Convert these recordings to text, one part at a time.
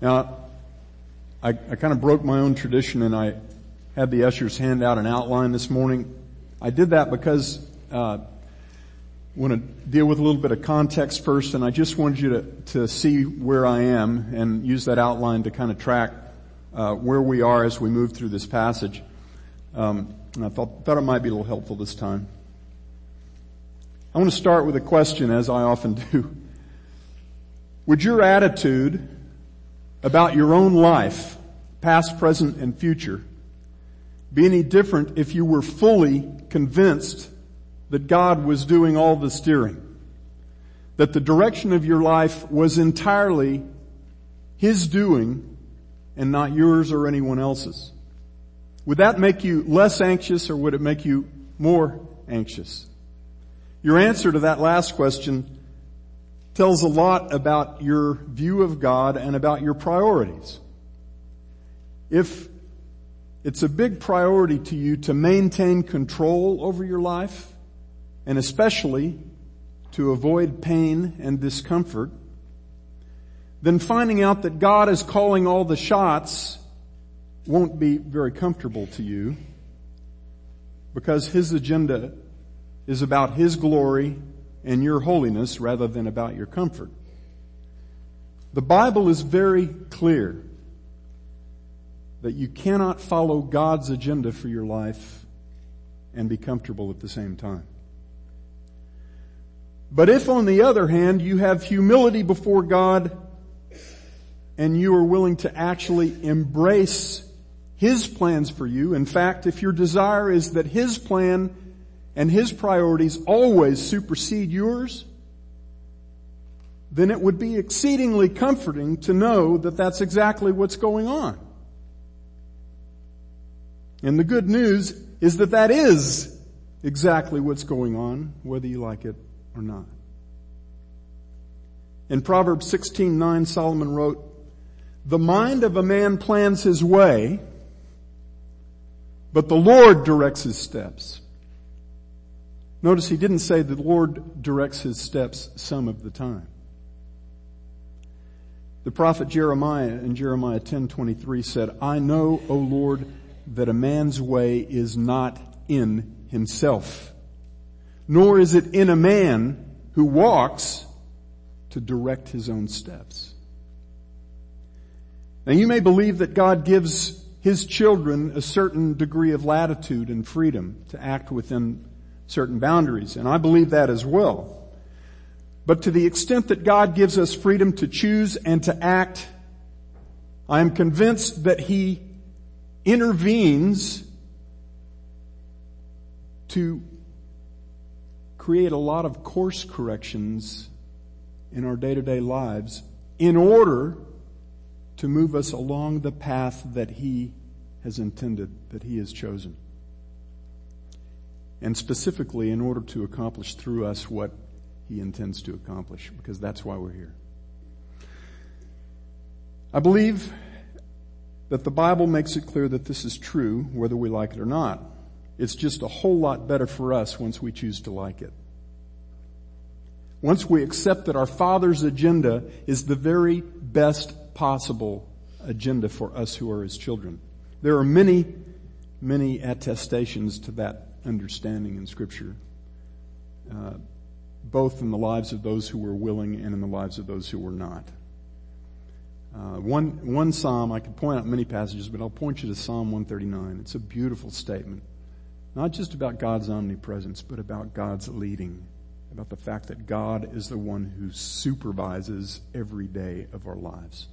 Now, I, I kind of broke my own tradition and I had the ushers hand out an outline this morning. I did that because uh, I want to deal with a little bit of context first, and I just wanted you to, to see where I am and use that outline to kind of track uh, where we are as we move through this passage. Um, and I thought, thought it might be a little helpful this time. I want to start with a question, as I often do. Would your attitude about your own life, past, present, and future, be any different if you were fully convinced that God was doing all the steering? That the direction of your life was entirely His doing and not yours or anyone else's? Would that make you less anxious or would it make you more anxious? Your answer to that last question tells a lot about your view of God and about your priorities. If it's a big priority to you to maintain control over your life, and especially to avoid pain and discomfort, then finding out that God is calling all the shots won't be very comfortable to you because His agenda is about His glory and your holiness rather than about your comfort. The Bible is very clear that you cannot follow God's agenda for your life and be comfortable at the same time. But if on the other hand you have humility before God and you are willing to actually embrace His plans for you, in fact, if your desire is that His plan and His priorities always supersede yours, then it would be exceedingly comforting to know that that's exactly what's going on. And the good news is that that is exactly what's going on, whether you like it or not. In Proverbs 16:9 Solomon wrote, "The mind of a man plans his way, but the Lord directs his steps." Notice he didn't say the Lord directs his steps some of the time. The prophet Jeremiah in Jeremiah 10:23 said, "I know, O Lord, that a man's way is not in himself, nor is it in a man who walks to direct his own steps." Now you may believe that God gives his children a certain degree of latitude and freedom to act within certain boundaries, and I believe that as well. But to the extent that God gives us freedom to choose and to act, I am convinced that He intervenes to create a lot of course corrections in our day-to-day lives in order to move us along the path that He has intended, that He has chosen and specifically in order to accomplish through us what he intends to accomplish, because that's why we're here. I believe that the Bible makes it clear that this is true, whether we like it or not. It's just a whole lot better for us once we choose to like it. Once we accept that our Father's agenda is the very best possible agenda for us who are His children. There are many, many attestations to that understanding in Scripture, uh, both in the lives of those who were willing and in the lives of those who were not. Uh, one one psalm I could point out many passages, but I'll point you to Psalm 139. It's a beautiful statement, not just about God's omnipresence, but about God's leading, about the fact that God is the one who supervises every day of our lives.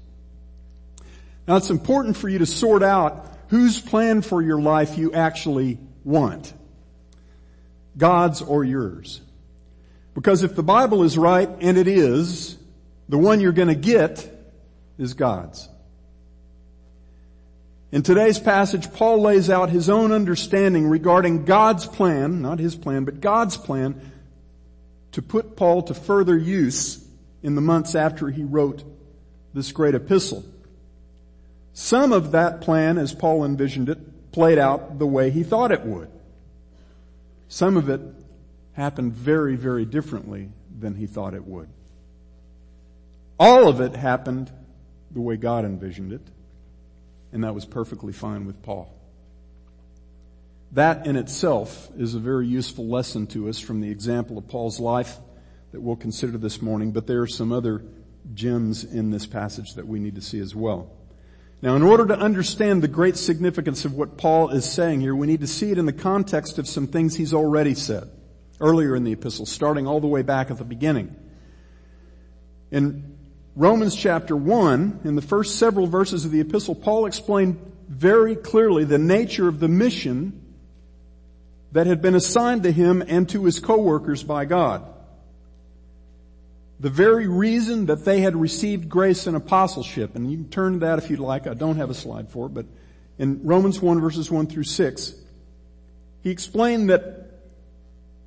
Now it's important for you to sort out whose plan for your life you actually want. God's or yours. Because if the Bible is right, and it is, the one you're going to get is God's. In today's passage, Paul lays out his own understanding regarding God's plan, not his plan, but God's plan to put Paul to further use in the months after he wrote this great epistle. Some of that plan, as Paul envisioned it, played out the way he thought it would. Some of it happened very, very differently than he thought it would. All of it happened the way God envisioned it. And that was perfectly fine with Paul. That in itself is a very useful lesson to us from the example of Paul's life that we'll consider this morning, but there are some other gems in this passage that we need to see as well. Now in order to understand the great significance of what Paul is saying here, we need to see it in the context of some things he's already said earlier in the epistle, starting all the way back at the beginning. In Romans chapter 1, in the first several verses of the epistle, Paul explained very clearly the nature of the mission that had been assigned to him and to his co-workers by God. The very reason that they had received grace and apostleship, and you can turn to that if you'd like, I don't have a slide for it, but in Romans 1 verses 1 through 6, he explained that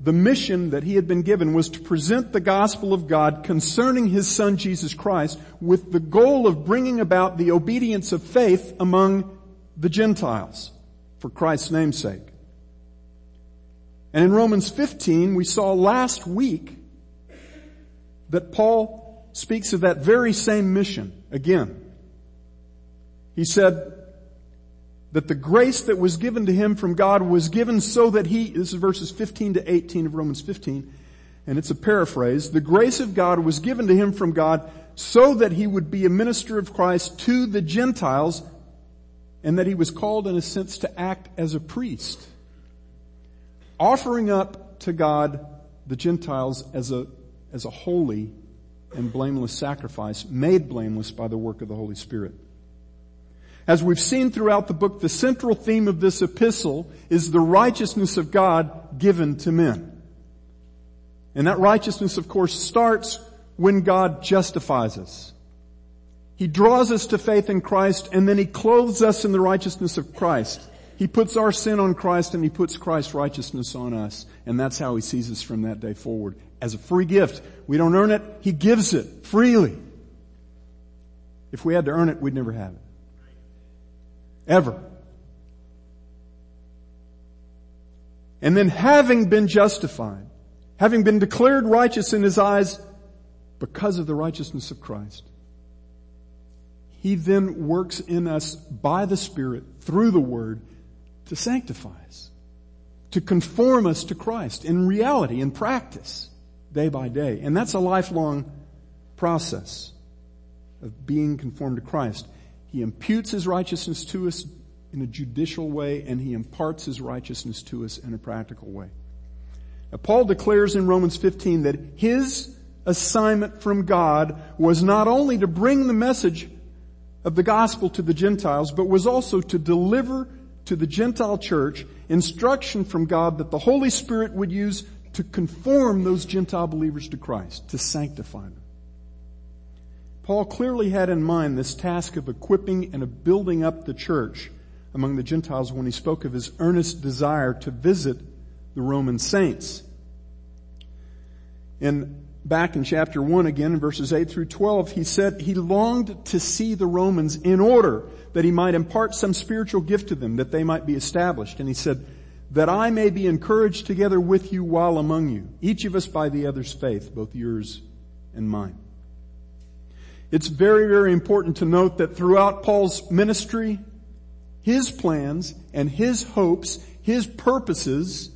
the mission that he had been given was to present the gospel of God concerning his son Jesus Christ with the goal of bringing about the obedience of faith among the Gentiles for Christ's namesake. And in Romans 15, we saw last week that Paul speaks of that very same mission again. He said that the grace that was given to him from God was given so that he, this is verses 15 to 18 of Romans 15, and it's a paraphrase, the grace of God was given to him from God so that he would be a minister of Christ to the Gentiles and that he was called in a sense to act as a priest, offering up to God the Gentiles as a as a holy and blameless sacrifice made blameless by the work of the Holy Spirit. As we've seen throughout the book, the central theme of this epistle is the righteousness of God given to men. And that righteousness, of course, starts when God justifies us. He draws us to faith in Christ and then He clothes us in the righteousness of Christ. He puts our sin on Christ and He puts Christ's righteousness on us. And that's how He sees us from that day forward as a free gift. We don't earn it. He gives it freely. If we had to earn it, we'd never have it. Ever. And then having been justified, having been declared righteous in His eyes because of the righteousness of Christ, He then works in us by the Spirit through the Word to sanctify us, to conform us to Christ in reality, in practice day by day. And that's a lifelong process of being conformed to Christ. He imputes his righteousness to us in a judicial way and he imparts his righteousness to us in a practical way. Now, Paul declares in Romans 15 that his assignment from God was not only to bring the message of the gospel to the Gentiles, but was also to deliver to the Gentile church instruction from God that the Holy Spirit would use to conform those Gentile believers to Christ, to sanctify them. Paul clearly had in mind this task of equipping and of building up the church among the Gentiles when he spoke of his earnest desire to visit the Roman saints. In back in chapter 1 again in verses 8 through 12, he said he longed to see the Romans in order that he might impart some spiritual gift to them that they might be established. And he said, that I may be encouraged together with you while among you, each of us by the other's faith, both yours and mine. It's very, very important to note that throughout Paul's ministry, his plans and his hopes, his purposes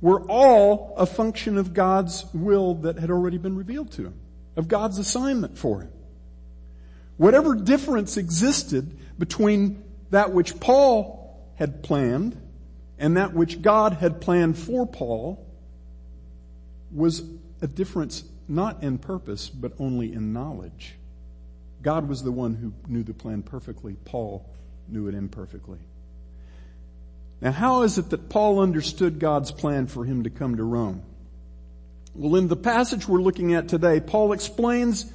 were all a function of God's will that had already been revealed to him, of God's assignment for him. Whatever difference existed between that which Paul had planned and that which God had planned for Paul was a difference not in purpose, but only in knowledge. God was the one who knew the plan perfectly. Paul knew it imperfectly. Now how is it that Paul understood God's plan for him to come to Rome? Well, in the passage we're looking at today, Paul explains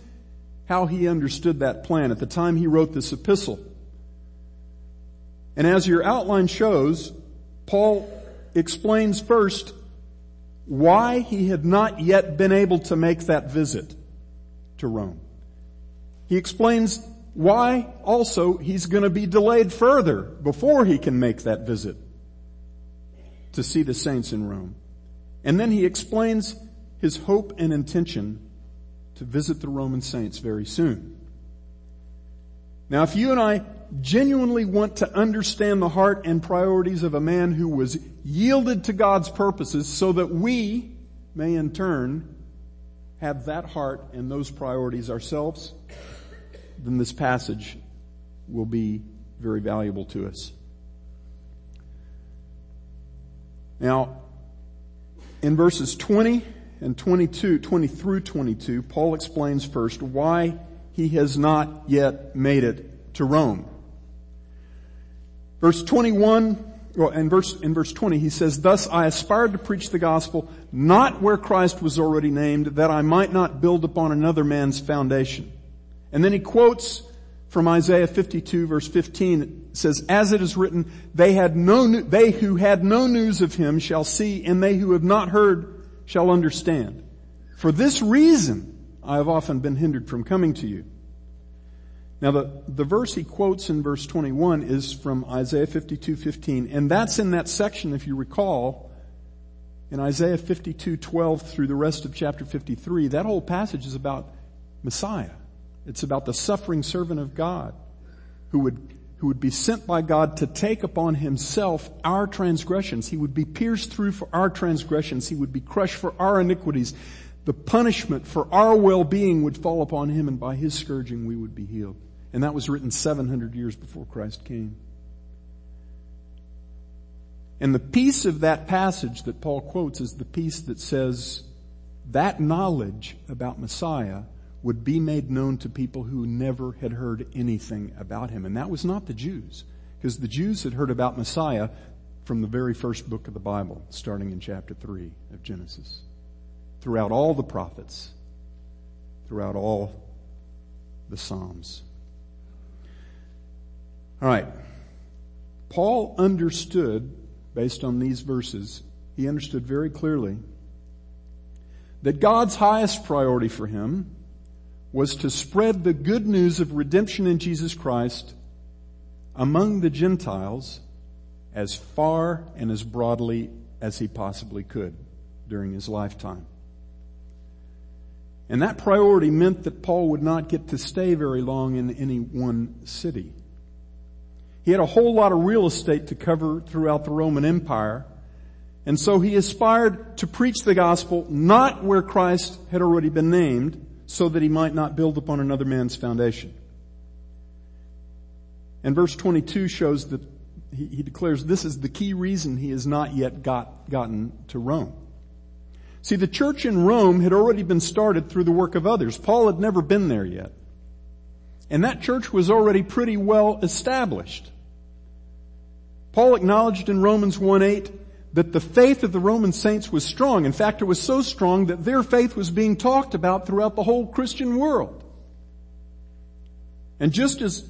how he understood that plan at the time he wrote this epistle. And as your outline shows, Paul explains first why he had not yet been able to make that visit to Rome. He explains why also he's going to be delayed further before he can make that visit to see the saints in Rome. And then he explains his hope and intention to visit the Roman saints very soon. Now if you and I genuinely want to understand the heart and priorities of a man who was yielded to God's purposes so that we may in turn have that heart and those priorities ourselves, then this passage will be very valuable to us. Now, in verses 20 and 22, 20 through 22, Paul explains first why he has not yet made it to Rome. Verse 21, well, in verse, in verse 20, he says, Thus I aspired to preach the gospel not where Christ was already named, that I might not build upon another man's foundation. And then he quotes from Isaiah 52 verse 15 it says, as it is written, they had no, they who had no news of him shall see and they who have not heard shall understand. For this reason I have often been hindered from coming to you. Now the, the verse he quotes in verse 21 is from Isaiah 52, 15, and that's in that section, if you recall, in Isaiah 52, 12 through the rest of chapter 53, that whole passage is about Messiah. It's about the suffering servant of God who would, who would be sent by God to take upon himself our transgressions. He would be pierced through for our transgressions. He would be crushed for our iniquities. The punishment for our well-being would fall upon him and by his scourging we would be healed. And that was written 700 years before Christ came. And the piece of that passage that Paul quotes is the piece that says that knowledge about Messiah would be made known to people who never had heard anything about him. And that was not the Jews, because the Jews had heard about Messiah from the very first book of the Bible, starting in chapter 3 of Genesis. Throughout all the prophets, throughout all the Psalms. Alright. Paul understood, based on these verses, he understood very clearly that God's highest priority for him was to spread the good news of redemption in Jesus Christ among the Gentiles as far and as broadly as he possibly could during his lifetime. And that priority meant that Paul would not get to stay very long in any one city. He had a whole lot of real estate to cover throughout the Roman Empire. And so he aspired to preach the gospel not where Christ had already been named, so that he might not build upon another man's foundation. And verse 22 shows that he, he declares this is the key reason he has not yet got, gotten to Rome. See, the church in Rome had already been started through the work of others. Paul had never been there yet. And that church was already pretty well established. Paul acknowledged in Romans 1-8 that the faith of the Roman saints was strong. In fact, it was so strong that their faith was being talked about throughout the whole Christian world. And just as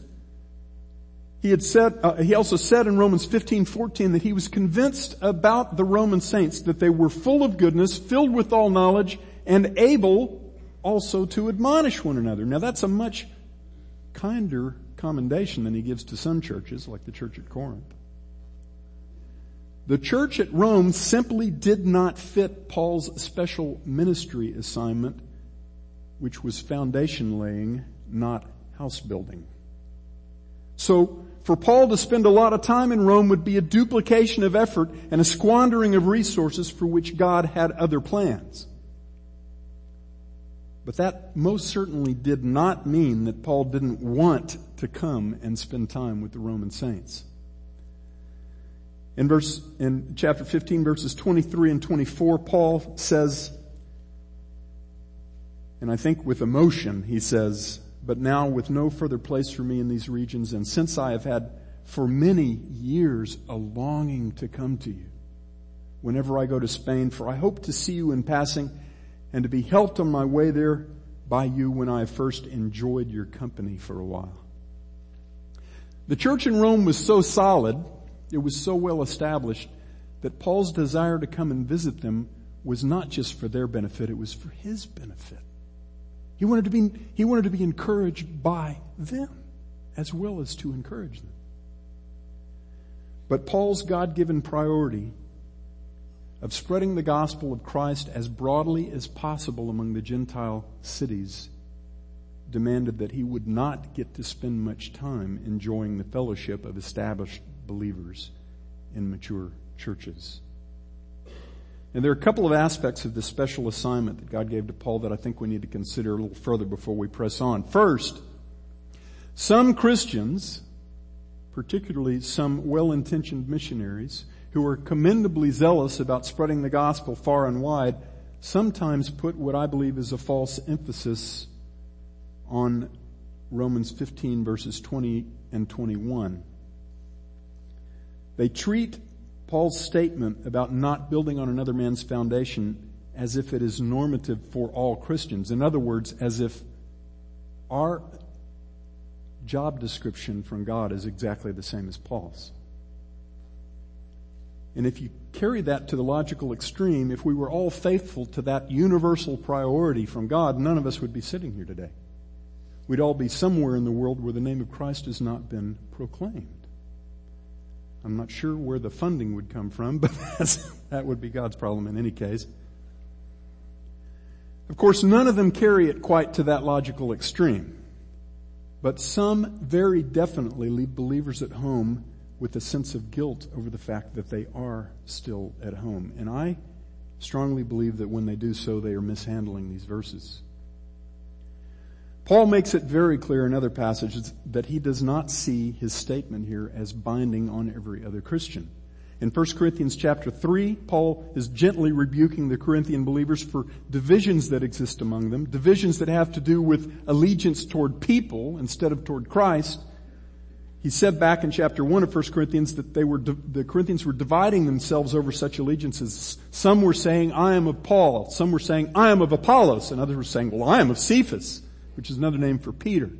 he had said, uh, he also said in Romans 15, 14 that he was convinced about the Roman saints that they were full of goodness, filled with all knowledge, and able also to admonish one another. Now that's a much kinder commendation than he gives to some churches, like the church at Corinth. The church at Rome simply did not fit Paul's special ministry assignment, which was foundation laying, not house building. So, for Paul to spend a lot of time in Rome would be a duplication of effort and a squandering of resources for which God had other plans. But that most certainly did not mean that Paul didn't want to come and spend time with the Roman saints. In verse, in chapter 15 verses 23 and 24, Paul says, and I think with emotion, he says, but now with no further place for me in these regions, and since I have had for many years a longing to come to you, whenever I go to Spain, for I hope to see you in passing and to be helped on my way there by you when I first enjoyed your company for a while. The church in Rome was so solid it was so well established that Paul's desire to come and visit them was not just for their benefit, it was for his benefit. He wanted to be, he wanted to be encouraged by them as well as to encourage them. But Paul's God-given priority of spreading the gospel of Christ as broadly as possible among the Gentile cities demanded that he would not get to spend much time enjoying the fellowship of established believers in mature churches. And there are a couple of aspects of this special assignment that God gave to Paul that I think we need to consider a little further before we press on. First, some Christians, particularly some well-intentioned missionaries, who are commendably zealous about spreading the gospel far and wide, sometimes put what I believe is a false emphasis on Romans 15 verses 20 and 21. They treat Paul's statement about not building on another man's foundation as if it is normative for all Christians. In other words, as if our job description from God is exactly the same as Paul's. And if you carry that to the logical extreme, if we were all faithful to that universal priority from God, none of us would be sitting here today. We'd all be somewhere in the world where the name of Christ has not been proclaimed. I'm not sure where the funding would come from, but that would be God's problem in any case. Of course, none of them carry it quite to that logical extreme. But some very definitely leave believers at home with a sense of guilt over the fact that they are still at home. And I strongly believe that when they do so, they are mishandling these verses. Paul makes it very clear in other passages that he does not see his statement here as binding on every other Christian. In 1 Corinthians chapter 3, Paul is gently rebuking the Corinthian believers for divisions that exist among them, divisions that have to do with allegiance toward people instead of toward Christ. He said back in chapter 1 of 1 Corinthians that they were, the Corinthians were dividing themselves over such allegiances. Some were saying, I am of Paul. Some were saying, I am of Apollos. And others were saying, well, I am of Cephas which is another name for Peter.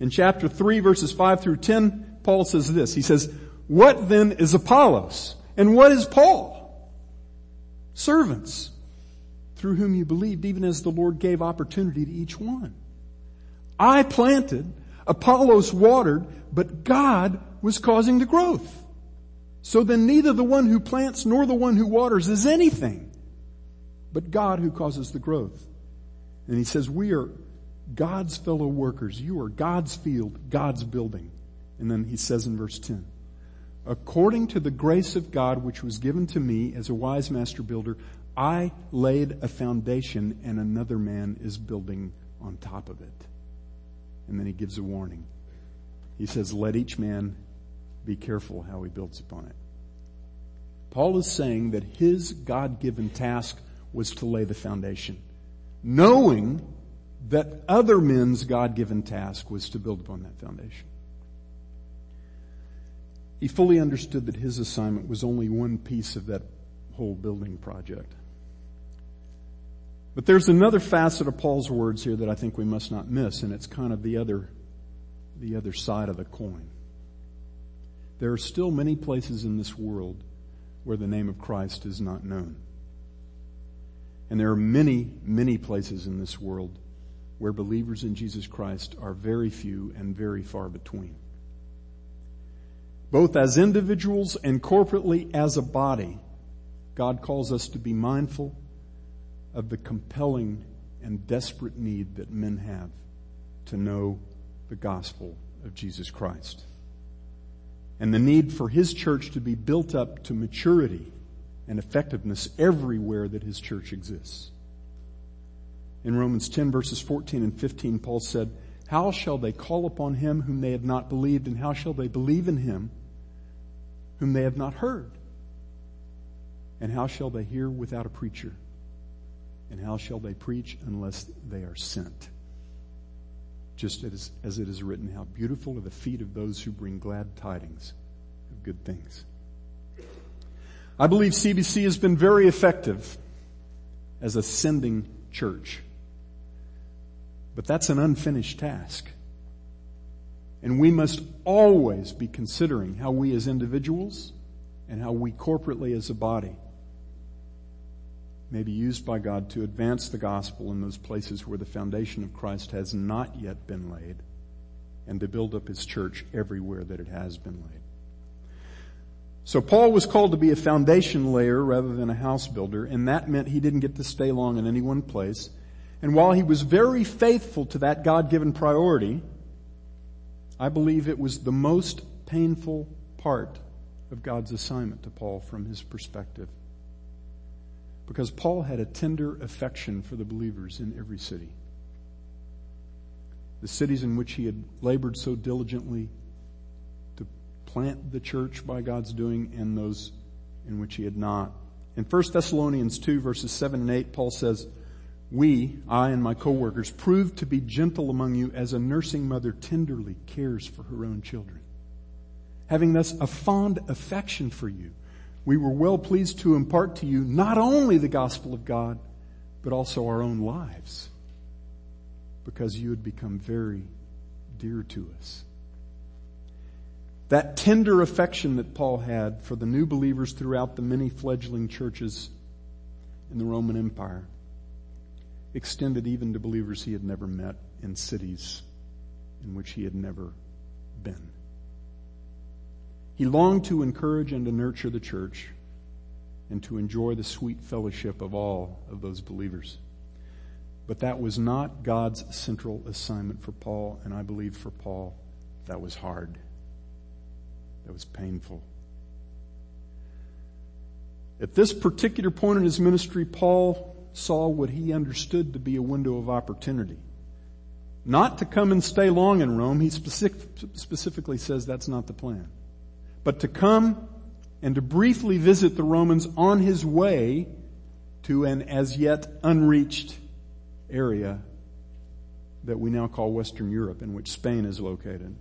In chapter 3 verses 5 through 10, Paul says this. He says, what then is Apollos? And what is Paul? Servants through whom you believed even as the Lord gave opportunity to each one. I planted, Apollos watered, but God was causing the growth. So then neither the one who plants nor the one who waters is anything, but God who causes the growth. And he says we are God's fellow workers. You are God's field, God's building. And then he says in verse 10, according to the grace of God which was given to me as a wise master builder, I laid a foundation and another man is building on top of it. And then he gives a warning. He says, let each man be careful how he builds upon it. Paul is saying that his God-given task was to lay the foundation, knowing that other men's God-given task was to build upon that foundation. He fully understood that his assignment was only one piece of that whole building project. But there's another facet of Paul's words here that I think we must not miss, and it's kind of the other, the other side of the coin. There are still many places in this world where the name of Christ is not known. And there are many, many places in this world where believers in Jesus Christ are very few and very far between. Both as individuals and corporately as a body, God calls us to be mindful of the compelling and desperate need that men have to know the gospel of Jesus Christ. And the need for His church to be built up to maturity and effectiveness everywhere that His church exists. In Romans 10 verses 14 and 15, Paul said, how shall they call upon him whom they have not believed and how shall they believe in him whom they have not heard? And how shall they hear without a preacher? And how shall they preach unless they are sent? Just as, as it is written, how beautiful are the feet of those who bring glad tidings of good things. I believe CBC has been very effective as a sending church. But that's an unfinished task. And we must always be considering how we as individuals and how we corporately as a body may be used by God to advance the gospel in those places where the foundation of Christ has not yet been laid and to build up his church everywhere that it has been laid. So Paul was called to be a foundation layer rather than a house builder, and that meant he didn't get to stay long in any one place. And while he was very faithful to that God-given priority, I believe it was the most painful part of God's assignment to Paul from his perspective. Because Paul had a tender affection for the believers in every city. The cities in which he had labored so diligently to plant the church by God's doing and those in which he had not. In 1 Thessalonians 2 verses 7 and 8, Paul says, we, I and my coworkers, proved to be gentle among you as a nursing mother tenderly cares for her own children. Having thus a fond affection for you, we were well pleased to impart to you not only the gospel of God, but also our own lives, because you had become very dear to us. That tender affection that Paul had for the new believers throughout the many fledgling churches in the Roman Empire extended even to believers he had never met in cities in which he had never been. He longed to encourage and to nurture the church and to enjoy the sweet fellowship of all of those believers. But that was not God's central assignment for Paul, and I believe for Paul that was hard that was painful. At this particular point in his ministry, Paul saw what he understood to be a window of opportunity. Not to come and stay long in Rome. He specific, specifically says that's not the plan. But to come and to briefly visit the Romans on his way to an as yet unreached area that we now call Western Europe in which Spain is located.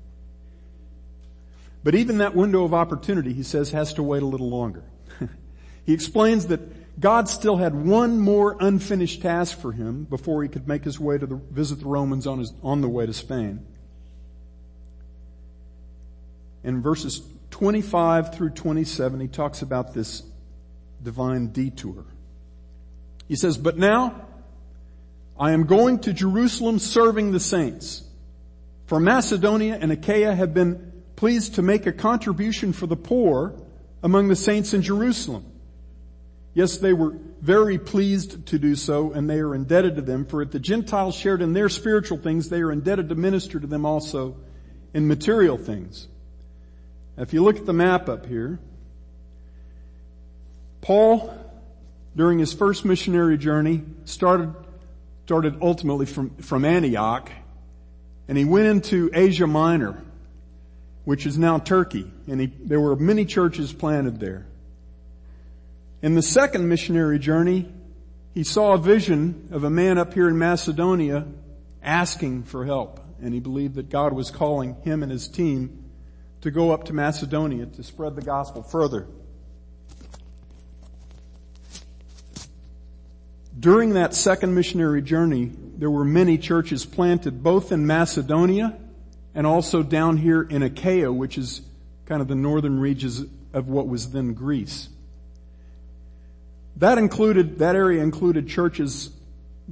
But even that window of opportunity, he says, has to wait a little longer. he explains that God still had one more unfinished task for him before he could make his way to the, visit the Romans on, his, on the way to Spain. In verses 25 through 27, he talks about this divine detour. He says, but now I am going to Jerusalem serving the saints. For Macedonia and Achaia have been pleased to make a contribution for the poor among the saints in Jerusalem. Yes, they were very pleased to do so and they are indebted to them for if the Gentiles shared in their spiritual things, they are indebted to minister to them also in material things. If you look at the map up here, Paul, during his first missionary journey, started, started ultimately from, from Antioch and he went into Asia Minor which is now Turkey, and he, there were many churches planted there. In the second missionary journey, he saw a vision of a man up here in Macedonia asking for help, and he believed that God was calling him and his team to go up to Macedonia to spread the gospel further. During that second missionary journey, there were many churches planted both in Macedonia and also down here in Achaia, which is kind of the northern regions of what was then Greece. That included, that area included churches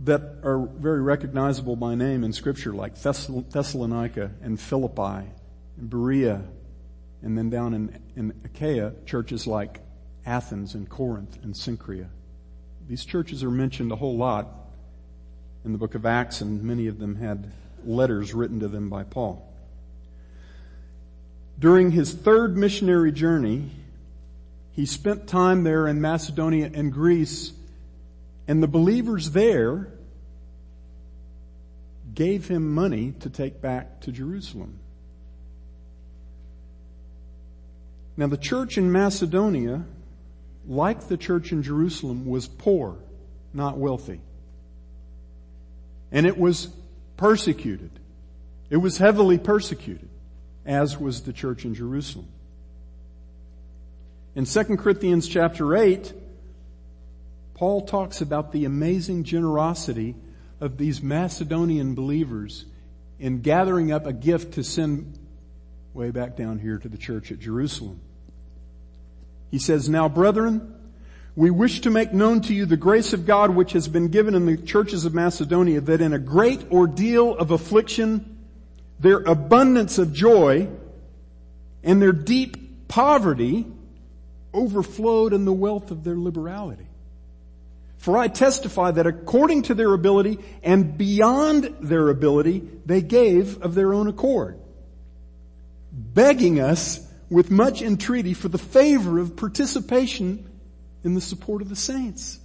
that are very recognizable by name in scripture like Thessalonica and Philippi and Berea and then down in, in Achaia, churches like Athens and Corinth and Cenchrea. These churches are mentioned a whole lot in the book of Acts and many of them had letters written to them by Paul. During his third missionary journey, he spent time there in Macedonia and Greece, and the believers there gave him money to take back to Jerusalem. Now the church in Macedonia, like the church in Jerusalem, was poor, not wealthy. And it was persecuted. It was heavily persecuted as was the church in Jerusalem. In 2 Corinthians chapter 8, Paul talks about the amazing generosity of these Macedonian believers in gathering up a gift to send way back down here to the church at Jerusalem. He says, Now brethren, we wish to make known to you the grace of God which has been given in the churches of Macedonia that in a great ordeal of affliction their abundance of joy and their deep poverty overflowed in the wealth of their liberality. For I testify that according to their ability and beyond their ability, they gave of their own accord, begging us with much entreaty for the favor of participation in the support of the saints.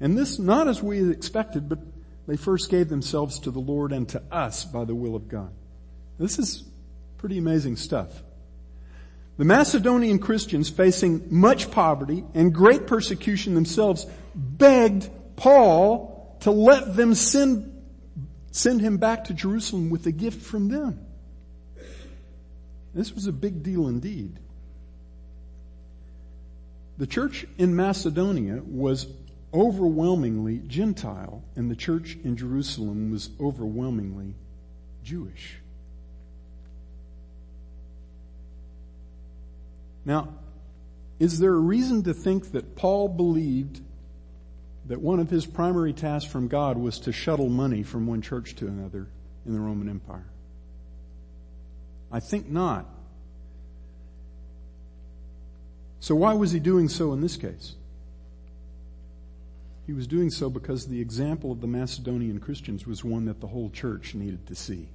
And this not as we expected, but they first gave themselves to the Lord and to us by the will of God. This is pretty amazing stuff. The Macedonian Christians facing much poverty and great persecution themselves begged Paul to let them send, send him back to Jerusalem with a gift from them. This was a big deal indeed. The church in Macedonia was overwhelmingly Gentile and the church in Jerusalem was overwhelmingly Jewish. Now, is there a reason to think that Paul believed that one of his primary tasks from God was to shuttle money from one church to another in the Roman Empire? I think not. So why was he doing so in this case? He was doing so because the example of the Macedonian Christians was one that the whole church needed to see.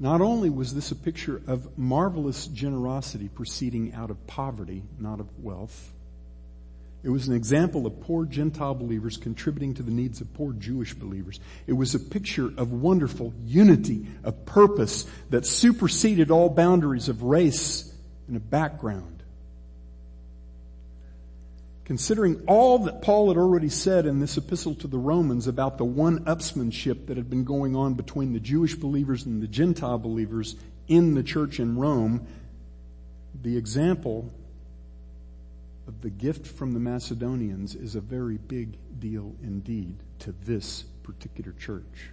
Not only was this a picture of marvelous generosity proceeding out of poverty, not of wealth, it was an example of poor Gentile believers contributing to the needs of poor Jewish believers. It was a picture of wonderful unity, of purpose that superseded all boundaries of race and of background. Considering all that Paul had already said in this epistle to the Romans about the one-upsmanship that had been going on between the Jewish believers and the Gentile believers in the church in Rome, the example of the gift from the Macedonians is a very big deal indeed to this particular church.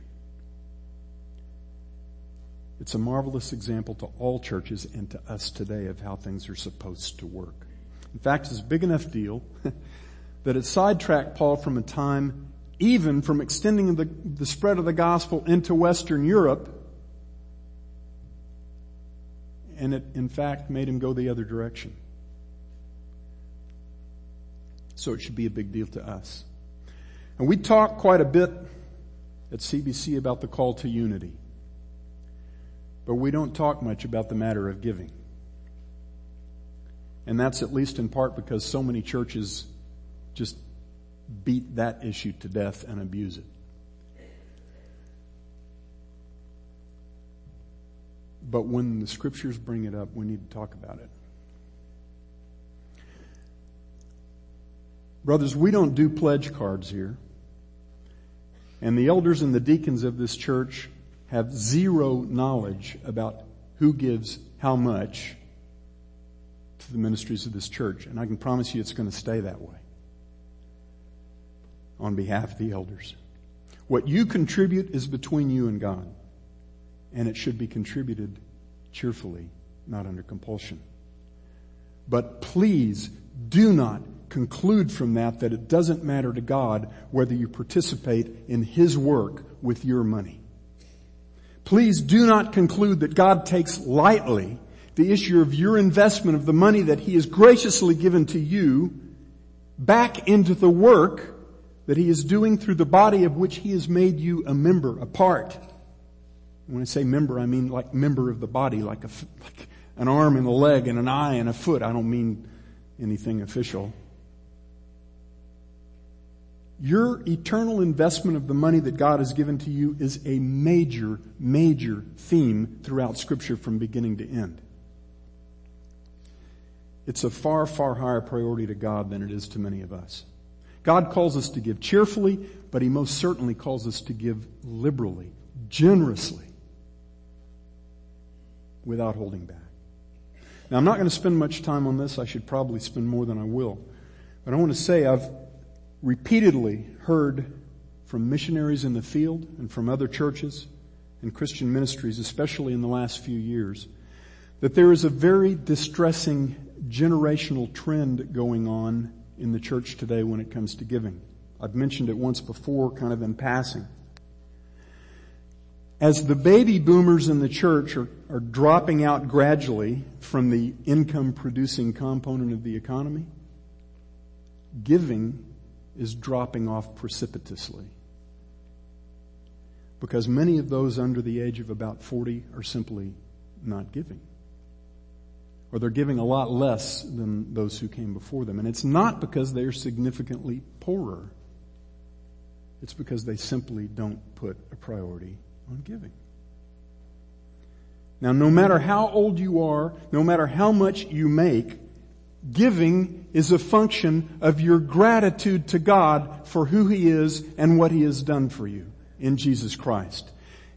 It's a marvelous example to all churches and to us today of how things are supposed to work. In fact, it's a big enough deal that it sidetracked Paul from a time even from extending the, the spread of the gospel into Western Europe. And it, in fact, made him go the other direction. So it should be a big deal to us. And we talk quite a bit at CBC about the call to unity. But we don't talk much about the matter of giving. And that's at least in part because so many churches just beat that issue to death and abuse it. But when the scriptures bring it up, we need to talk about it. Brothers, we don't do pledge cards here. And the elders and the deacons of this church have zero knowledge about who gives how much to the ministries of this church. And I can promise you it's going to stay that way on behalf of the elders. What you contribute is between you and God. And it should be contributed cheerfully, not under compulsion. But please do not conclude from that that it doesn't matter to God whether you participate in His work with your money. Please do not conclude that God takes lightly the issue of your investment of the money that He has graciously given to you back into the work that He is doing through the body of which He has made you a member, a part. When I say member, I mean like member of the body, like, a, like an arm and a leg and an eye and a foot. I don't mean anything official. Your eternal investment of the money that God has given to you is a major, major theme throughout scripture from beginning to end. It's a far, far higher priority to God than it is to many of us. God calls us to give cheerfully, but He most certainly calls us to give liberally, generously, without holding back. Now I'm not going to spend much time on this. I should probably spend more than I will. But I want to say I've repeatedly heard from missionaries in the field and from other churches and Christian ministries, especially in the last few years, that there is a very distressing generational trend going on in the church today when it comes to giving. I've mentioned it once before, kind of in passing. As the baby boomers in the church are, are dropping out gradually from the income producing component of the economy, giving is dropping off precipitously. Because many of those under the age of about 40 are simply not giving. Or they're giving a lot less than those who came before them. And it's not because they're significantly poorer. It's because they simply don't put a priority on giving. Now, no matter how old you are, no matter how much you make, giving is a function of your gratitude to God for who He is and what He has done for you in Jesus Christ.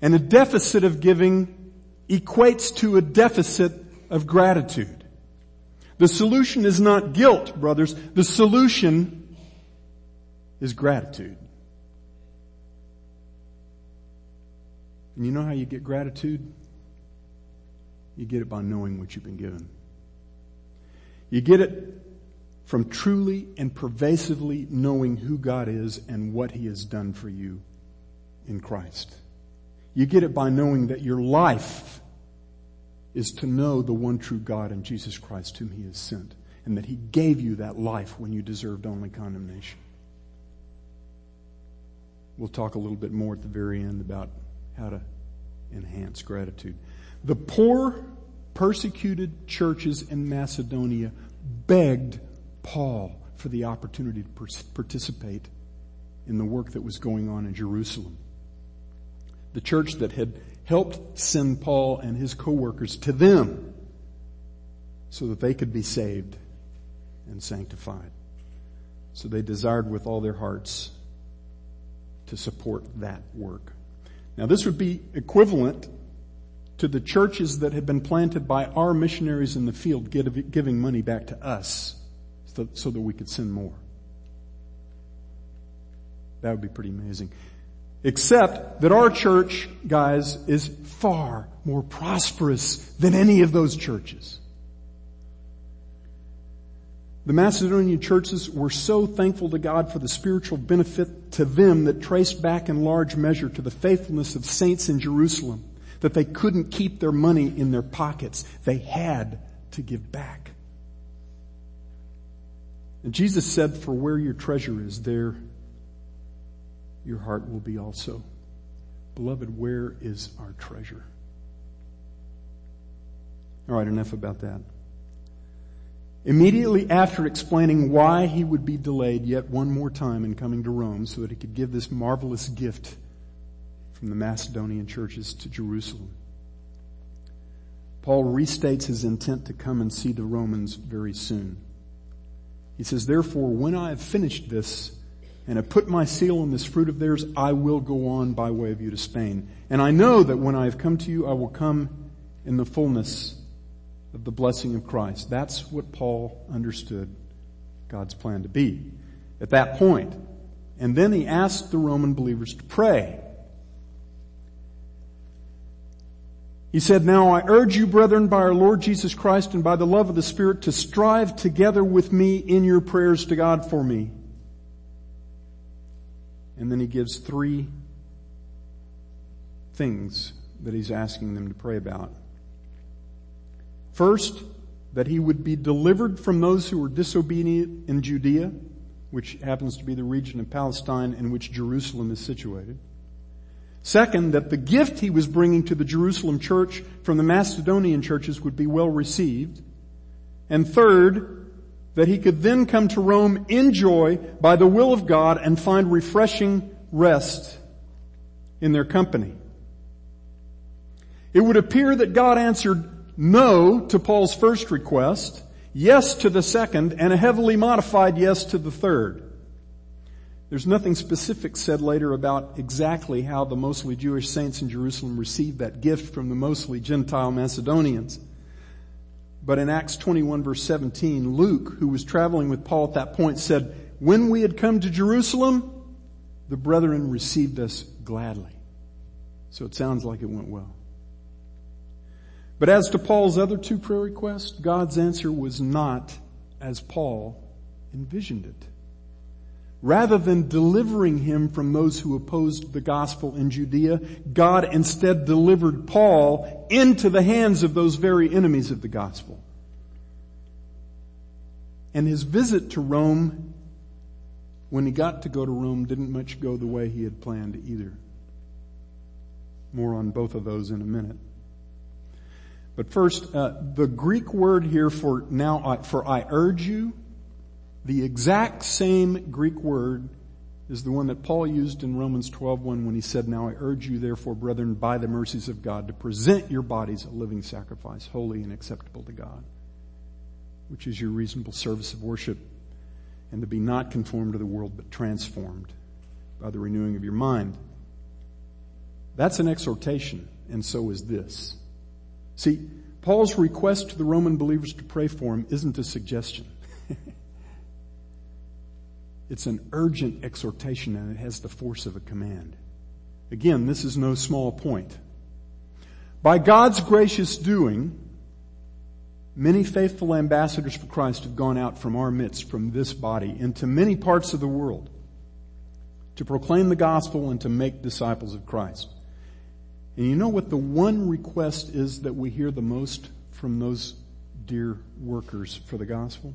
And a deficit of giving equates to a deficit of gratitude. The solution is not guilt, brothers. The solution is gratitude. And you know how you get gratitude? You get it by knowing what you've been given. You get it from truly and pervasively knowing who God is and what He has done for you in Christ. You get it by knowing that your life is to know the one true God and Jesus Christ whom He has sent and that He gave you that life when you deserved only condemnation. We'll talk a little bit more at the very end about how to enhance gratitude. The poor, persecuted churches in Macedonia begged Paul for the opportunity to participate in the work that was going on in Jerusalem. The church that had helped send Paul and his co-workers to them so that they could be saved and sanctified. So they desired with all their hearts to support that work. Now this would be equivalent to the churches that had been planted by our missionaries in the field giving money back to us so, that we could send more. That would be pretty amazing. Except that our church, guys, is far more prosperous than any of those churches. The Macedonian churches were so thankful to God for the spiritual benefit to them that traced back in large measure to the faithfulness of saints in Jerusalem that they couldn't keep their money in their pockets. They had to give back. And Jesus said, for where your treasure is, there your heart will be also. Beloved, where is our treasure? All right, enough about that. Immediately after explaining why he would be delayed yet one more time in coming to Rome so that he could give this marvelous gift from the Macedonian churches to Jerusalem. Paul restates his intent to come and see the Romans very soon. He says, therefore, when I have finished this and have put my seal on this fruit of theirs, I will go on by way of you to Spain. And I know that when I have come to you, I will come in the fullness of the blessing of Christ. That's what Paul understood God's plan to be at that point. And then he asked the Roman believers to pray. He said, Now I urge you, brethren, by our Lord Jesus Christ and by the love of the Spirit, to strive together with me in your prayers to God for me. And then he gives three things that he's asking them to pray about. First, that he would be delivered from those who were disobedient in Judea, which happens to be the region of Palestine in which Jerusalem is situated. Second, that the gift he was bringing to the Jerusalem church from the Macedonian churches would be well received. And third, that he could then come to Rome in joy by the will of God and find refreshing rest in their company. It would appear that God answered no to Paul's first request, yes to the second, and a heavily modified yes to the third. There's nothing specific said later about exactly how the mostly Jewish saints in Jerusalem received that gift from the mostly Gentile Macedonians. But in Acts 21 verse 17, Luke, who was traveling with Paul at that point said, when we had come to Jerusalem, the brethren received us gladly. So it sounds like it went well. But as to Paul's other two prayer requests, God's answer was not as Paul envisioned it. Rather than delivering him from those who opposed the gospel in Judea, God instead delivered Paul into the hands of those very enemies of the gospel. And his visit to Rome when he got to go to Rome, didn't much go the way he had planned either. More on both of those in a minute. But first, uh, the Greek word here for now, for I urge you, the exact same Greek word is the one that Paul used in Romans 12:1 when he said, "Now I urge you therefore, brethren, by the mercies of God, to present your bodies a living sacrifice, holy and acceptable to God, which is your reasonable service of worship, and to be not conformed to the world, but transformed by the renewing of your mind." That's an exhortation, and so is this. See, Paul's request to the Roman believers to pray for him isn't a suggestion. It's an urgent exhortation and it has the force of a command. Again, this is no small point. By God's gracious doing, many faithful ambassadors for Christ have gone out from our midst, from this body, into many parts of the world to proclaim the gospel and to make disciples of Christ. And you know what the one request is that we hear the most from those dear workers for the gospel?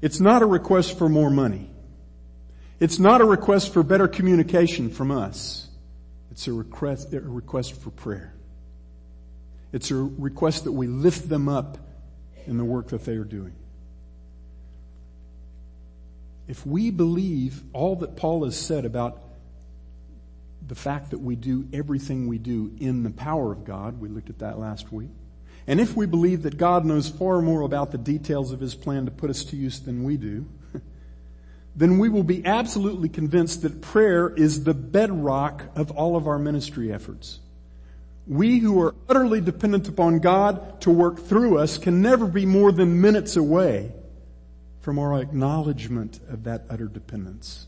It's not a request for more money. It's not a request for better communication from us. It's a request, a request for prayer. It's a request that we lift them up in the work that they are doing. If we believe all that Paul has said about the fact that we do everything we do in the power of God. We looked at that last week. And if we believe that God knows far more about the details of His plan to put us to use than we do, then we will be absolutely convinced that prayer is the bedrock of all of our ministry efforts. We who are utterly dependent upon God to work through us can never be more than minutes away from our acknowledgement of that utter dependence.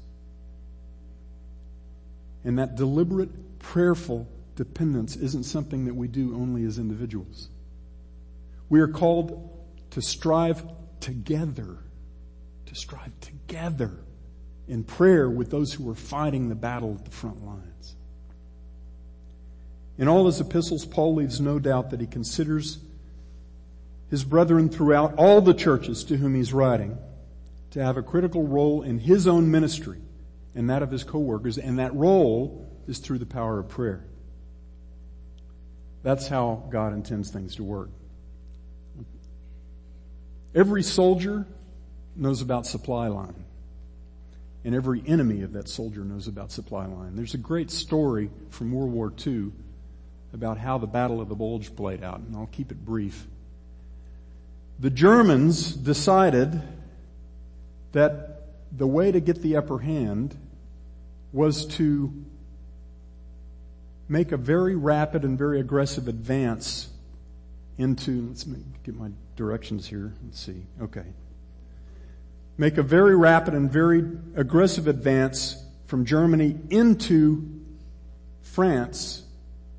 And that deliberate, prayerful dependence isn't something that we do only as individuals. We are called to strive together, to strive together in prayer with those who are fighting the battle at the front lines. In all his epistles, Paul leaves no doubt that he considers his brethren throughout all the churches to whom he's writing to have a critical role in his own ministry and that of his coworkers, and that role is through the power of prayer. That's how God intends things to work. Every soldier knows about supply line. And every enemy of that soldier knows about supply line. There's a great story from World War II about how the Battle of the Bulge played out, and I'll keep it brief. The Germans decided that the way to get the upper hand was to make a very rapid and very aggressive advance into, let's make, get my directions here. Let's see. Okay. Make a very rapid and very aggressive advance from Germany into France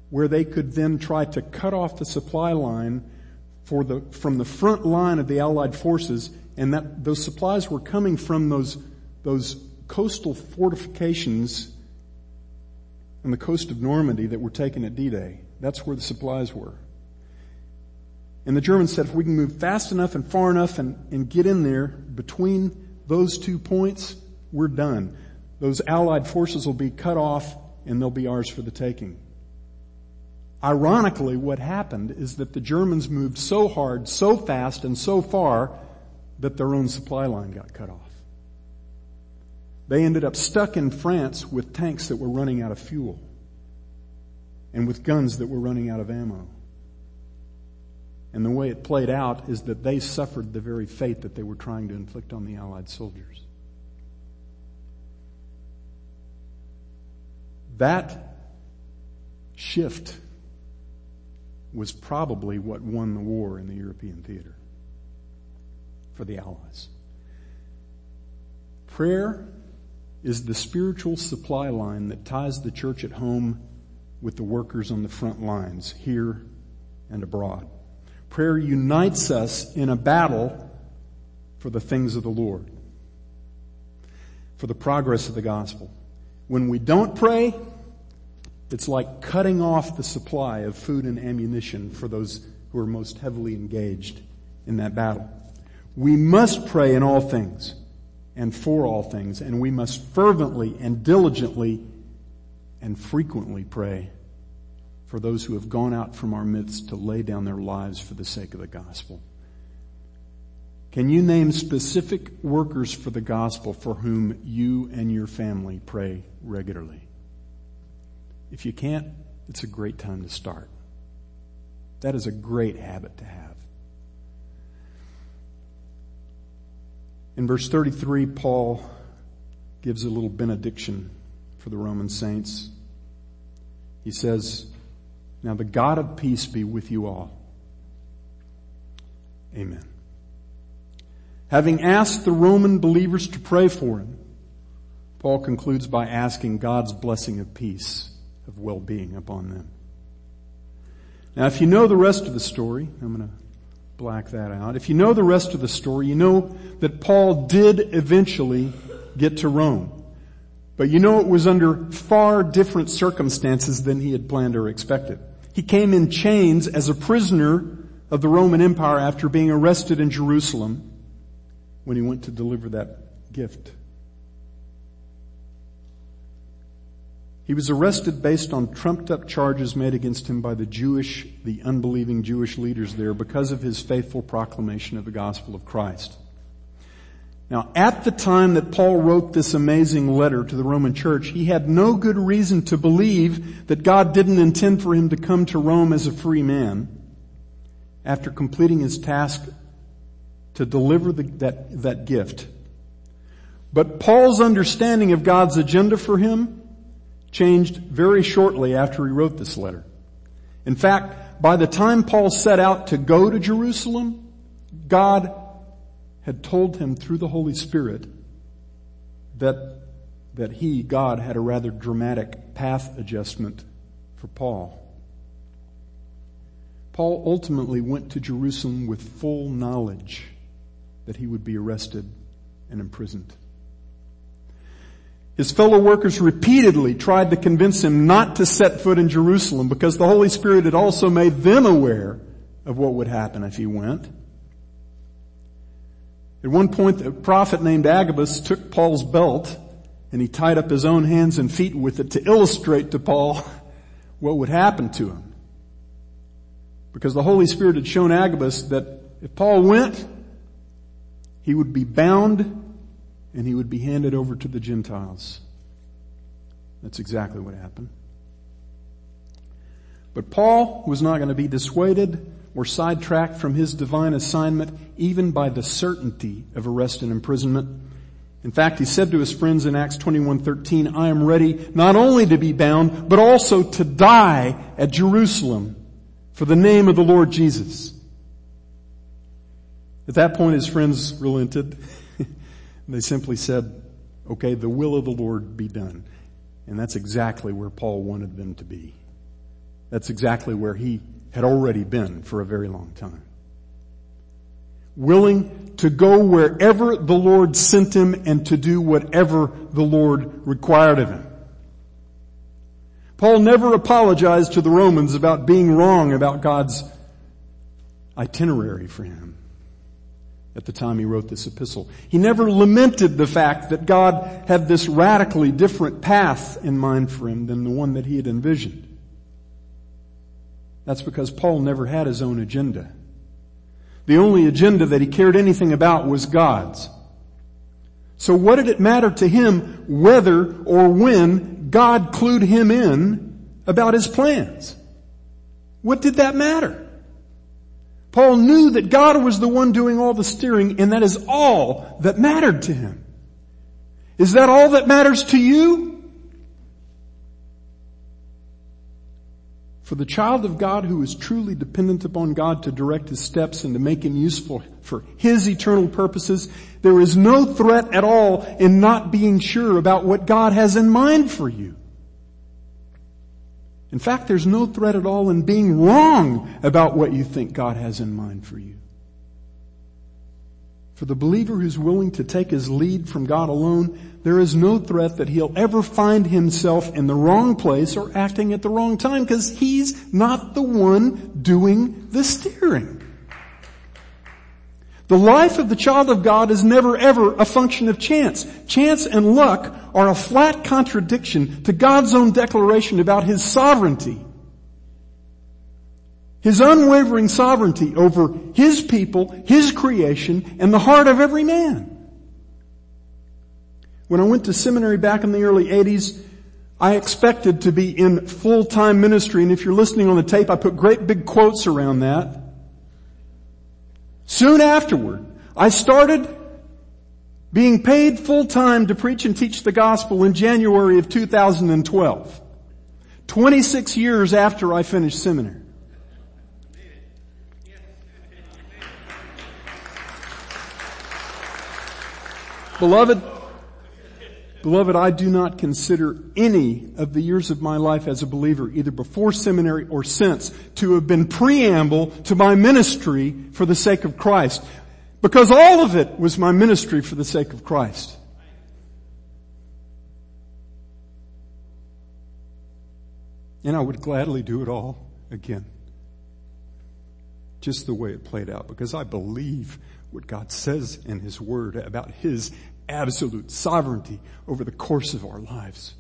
where they could then try to cut off the supply line for the, from the front line of the Allied forces and that those supplies were coming from those, those coastal fortifications on the coast of Normandy that were taken at D-Day. That's where the supplies were. And the Germans said if we can move fast enough and far enough and, and get in there between those two points, we're done. Those Allied forces will be cut off and they'll be ours for the taking. Ironically, what happened is that the Germans moved so hard, so fast, and so far that their own supply line got cut off. They ended up stuck in France with tanks that were running out of fuel and with guns that were running out of ammo. And the way it played out is that they suffered the very fate that they were trying to inflict on the Allied soldiers. That shift was probably what won the war in the European theater for the Allies. Prayer is the spiritual supply line that ties the church at home with the workers on the front lines, here and abroad. Prayer unites us in a battle for the things of the Lord, for the progress of the gospel. When we don't pray, it's like cutting off the supply of food and ammunition for those who are most heavily engaged in that battle. We must pray in all things and for all things, and we must fervently and diligently and frequently pray for those who have gone out from our midst to lay down their lives for the sake of the gospel. Can you name specific workers for the gospel for whom you and your family pray regularly? If you can't, it's a great time to start. That is a great habit to have. In verse 33, Paul gives a little benediction for the Roman saints. He says, Now the God of peace be with you all. Amen. Having asked the Roman believers to pray for him, Paul concludes by asking God's blessing of peace, of well-being upon them. Now if you know the rest of the story, I'm going to black that out. If you know the rest of the story, you know that Paul did eventually get to Rome. But you know it was under far different circumstances than he had planned or expected. He came in chains as a prisoner of the Roman Empire after being arrested in Jerusalem when he went to deliver that gift He was arrested based on trumped up charges made against him by the Jewish, the unbelieving Jewish leaders there because of his faithful proclamation of the gospel of Christ. Now, at the time that Paul wrote this amazing letter to the Roman church, he had no good reason to believe that God didn't intend for him to come to Rome as a free man after completing his task to deliver the, that, that gift. But Paul's understanding of God's agenda for him changed very shortly after he wrote this letter. In fact, by the time Paul set out to go to Jerusalem, God had told him through the Holy Spirit that, that he, God, had a rather dramatic path adjustment for Paul. Paul ultimately went to Jerusalem with full knowledge that he would be arrested and imprisoned. His fellow workers repeatedly tried to convince him not to set foot in Jerusalem because the Holy Spirit had also made them aware of what would happen if he went. At one point, a prophet named Agabus took Paul's belt and he tied up his own hands and feet with it to illustrate to Paul what would happen to him. Because the Holy Spirit had shown Agabus that if Paul went, he would be bound and he would be handed over to the Gentiles. That's exactly what happened. But Paul was not going to be dissuaded or sidetracked from his divine assignment even by the certainty of arrest and imprisonment. In fact, he said to his friends in Acts 21:13, "I am ready not only to be bound, but also to die at Jerusalem for the name of the Lord Jesus." At that point his friends relented they simply said, okay, the will of the Lord be done. And that's exactly where Paul wanted them to be. That's exactly where he had already been for a very long time. Willing to go wherever the Lord sent him and to do whatever the Lord required of him. Paul never apologized to the Romans about being wrong about God's itinerary for him at the time he wrote this epistle. He never lamented the fact that God had this radically different path in mind for him than the one that he had envisioned. That's because Paul never had his own agenda. The only agenda that he cared anything about was God's. So what did it matter to him whether or when God clued him in about his plans? What did that matter? Paul knew that God was the one doing all the steering and that is all that mattered to him. Is that all that matters to you? For the child of God who is truly dependent upon God to direct his steps and to make him useful for his eternal purposes, there is no threat at all in not being sure about what God has in mind for you. In fact, there's no threat at all in being wrong about what you think God has in mind for you. For the believer who's willing to take his lead from God alone, there is no threat that he'll ever find himself in the wrong place or acting at the wrong time because he's not the one doing the steering. The life of the child of God is never ever a function of chance. Chance and luck are a flat contradiction to God's own declaration about His sovereignty. His unwavering sovereignty over His people, His creation, and the heart of every man. When I went to seminary back in the early 80s, I expected to be in full-time ministry, and if you're listening on the tape, I put great big quotes around that. Soon afterward, I started being paid full time to preach and teach the gospel in January of 2012. 26 years after I finished seminary. Beloved, beloved, I do not consider any of the years of my life as a believer, either before seminary or since, to have been preamble to my ministry for the sake of Christ. Because all of it was my ministry for the sake of Christ. And I would gladly do it all again. Just the way it played out because I believe what God says in His Word about His absolute sovereignty over the course of our lives.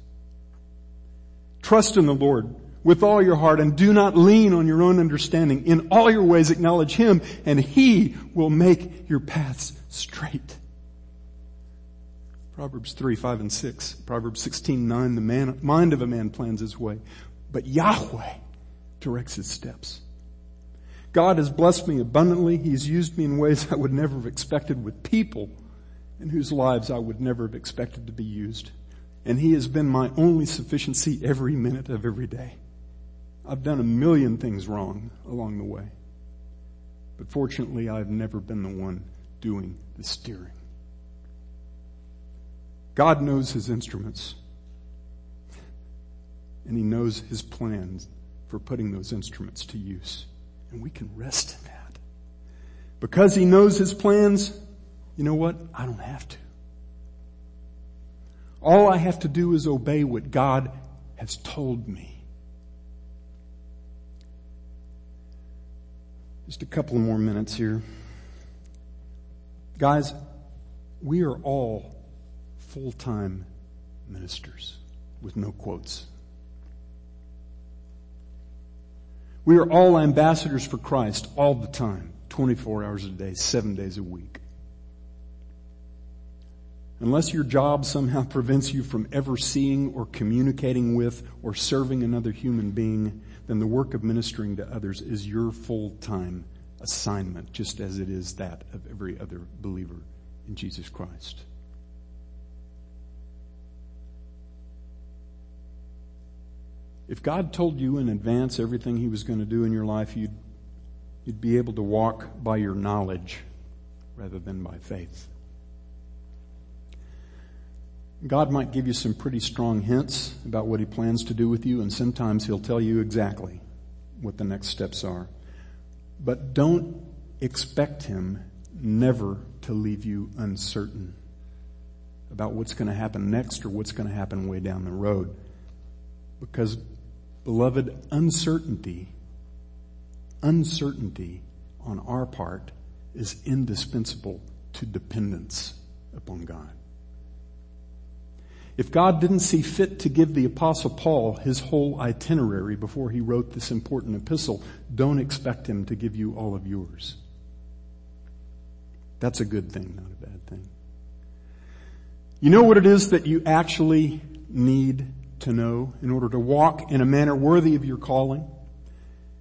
Trust in the Lord with all your heart and do not lean on your own understanding. In all your ways acknowledge Him and He will make your paths straight. Proverbs 3, 5, and 6. Proverbs 16, 9. The man, mind of a man plans his way, but Yahweh directs his steps. God has blessed me abundantly. He's used me in ways I would never have expected with people in whose lives I would never have expected to be used. And He has been my only sufficiency every minute of every day. I've done a million things wrong along the way. But fortunately, I've never been the one doing the steering. God knows His instruments. And He knows His plans for putting those instruments to use. And we can rest in that. Because He knows His plans, you know what? I don't have to. All I have to do is obey what God has told me. Just a couple more minutes here. Guys, we are all full-time ministers with no quotes. We are all ambassadors for Christ all the time, 24 hours a day, seven days a week. Unless your job somehow prevents you from ever seeing or communicating with or serving another human being, then the work of ministering to others is your full-time assignment, just as it is that of every other believer in Jesus Christ. If God told you in advance everything He was going to do in your life, you'd, you'd be able to walk by your knowledge rather than by faith. God might give you some pretty strong hints about what He plans to do with you, and sometimes He'll tell you exactly what the next steps are. But don't expect Him never to leave you uncertain about what's going to happen next or what's going to happen way down the road. Because, beloved, uncertainty, uncertainty on our part is indispensable to dependence upon God. If God didn't see fit to give the apostle Paul his whole itinerary before he wrote this important epistle, don't expect him to give you all of yours. That's a good thing, not a bad thing. You know what it is that you actually need to know in order to walk in a manner worthy of your calling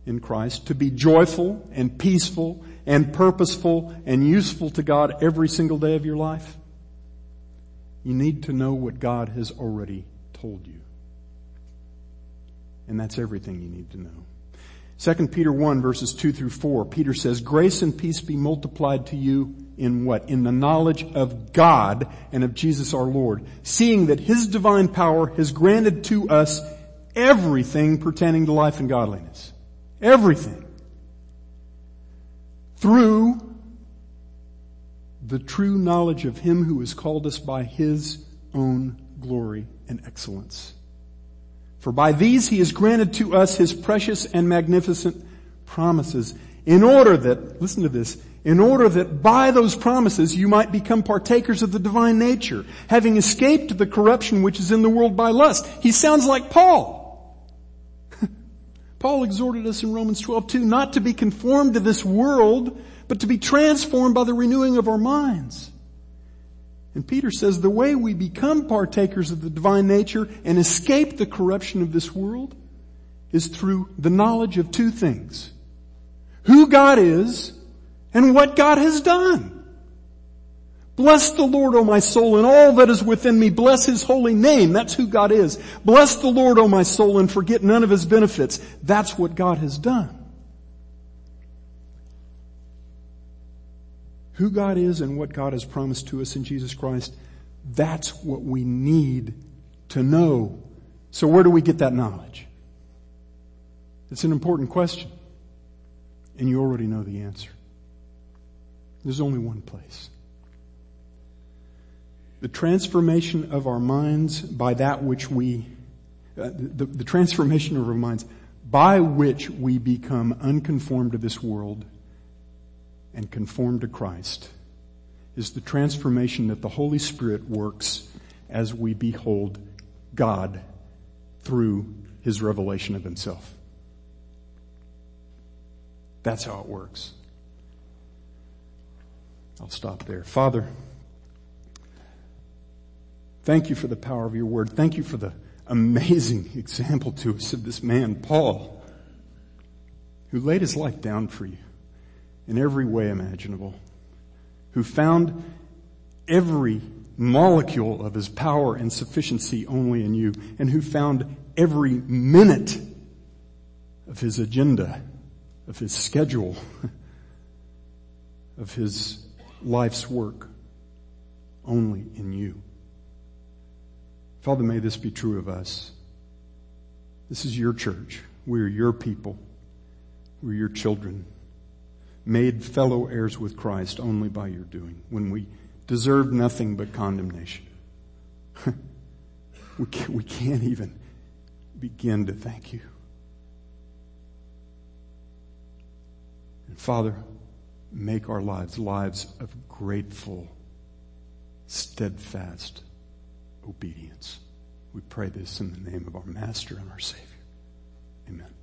in Christ, to be joyful and peaceful and purposeful and useful to God every single day of your life? You need to know what God has already told you. And that's everything you need to know. 2 Peter 1 verses 2 through 4, Peter says, grace and peace be multiplied to you in what? In the knowledge of God and of Jesus our Lord, seeing that His divine power has granted to us everything pertaining to life and godliness. Everything. Through the true knowledge of Him who has called us by His own glory and excellence. For by these He has granted to us His precious and magnificent promises in order that, listen to this, in order that by those promises you might become partakers of the divine nature, having escaped the corruption which is in the world by lust. He sounds like Paul. Paul exhorted us in Romans 12, 2, not to be conformed to this world, but to be transformed by the renewing of our minds. And Peter says the way we become partakers of the divine nature and escape the corruption of this world is through the knowledge of two things. Who God is and what God has done. Bless the Lord, O my soul, and all that is within me. Bless His holy name. That's who God is. Bless the Lord, O my soul, and forget none of His benefits. That's what God has done. Who God is and what God has promised to us in Jesus Christ, that's what we need to know. So where do we get that knowledge? It's an important question. And you already know the answer. There's only one place. The transformation of our minds by that which we, uh, the, the transformation of our minds by which we become unconformed to this world and conformed to Christ is the transformation that the Holy Spirit works as we behold God through His revelation of Himself. That's how it works. I'll stop there. Father, thank you for the power of your word. Thank you for the amazing example to us of this man, Paul, who laid his life down for you in every way imaginable, who found every molecule of his power and sufficiency only in you, and who found every minute of his agenda, of his schedule, of his life's work only in you. Father, may this be true of us. This is your church. We are your people. We're your children, made fellow heirs with Christ only by your doing, when we deserve nothing but condemnation. we, can't, we can't even begin to thank you. And Father, make our lives lives of grateful, steadfast obedience. We pray this in the name of our Master and our Savior. Amen.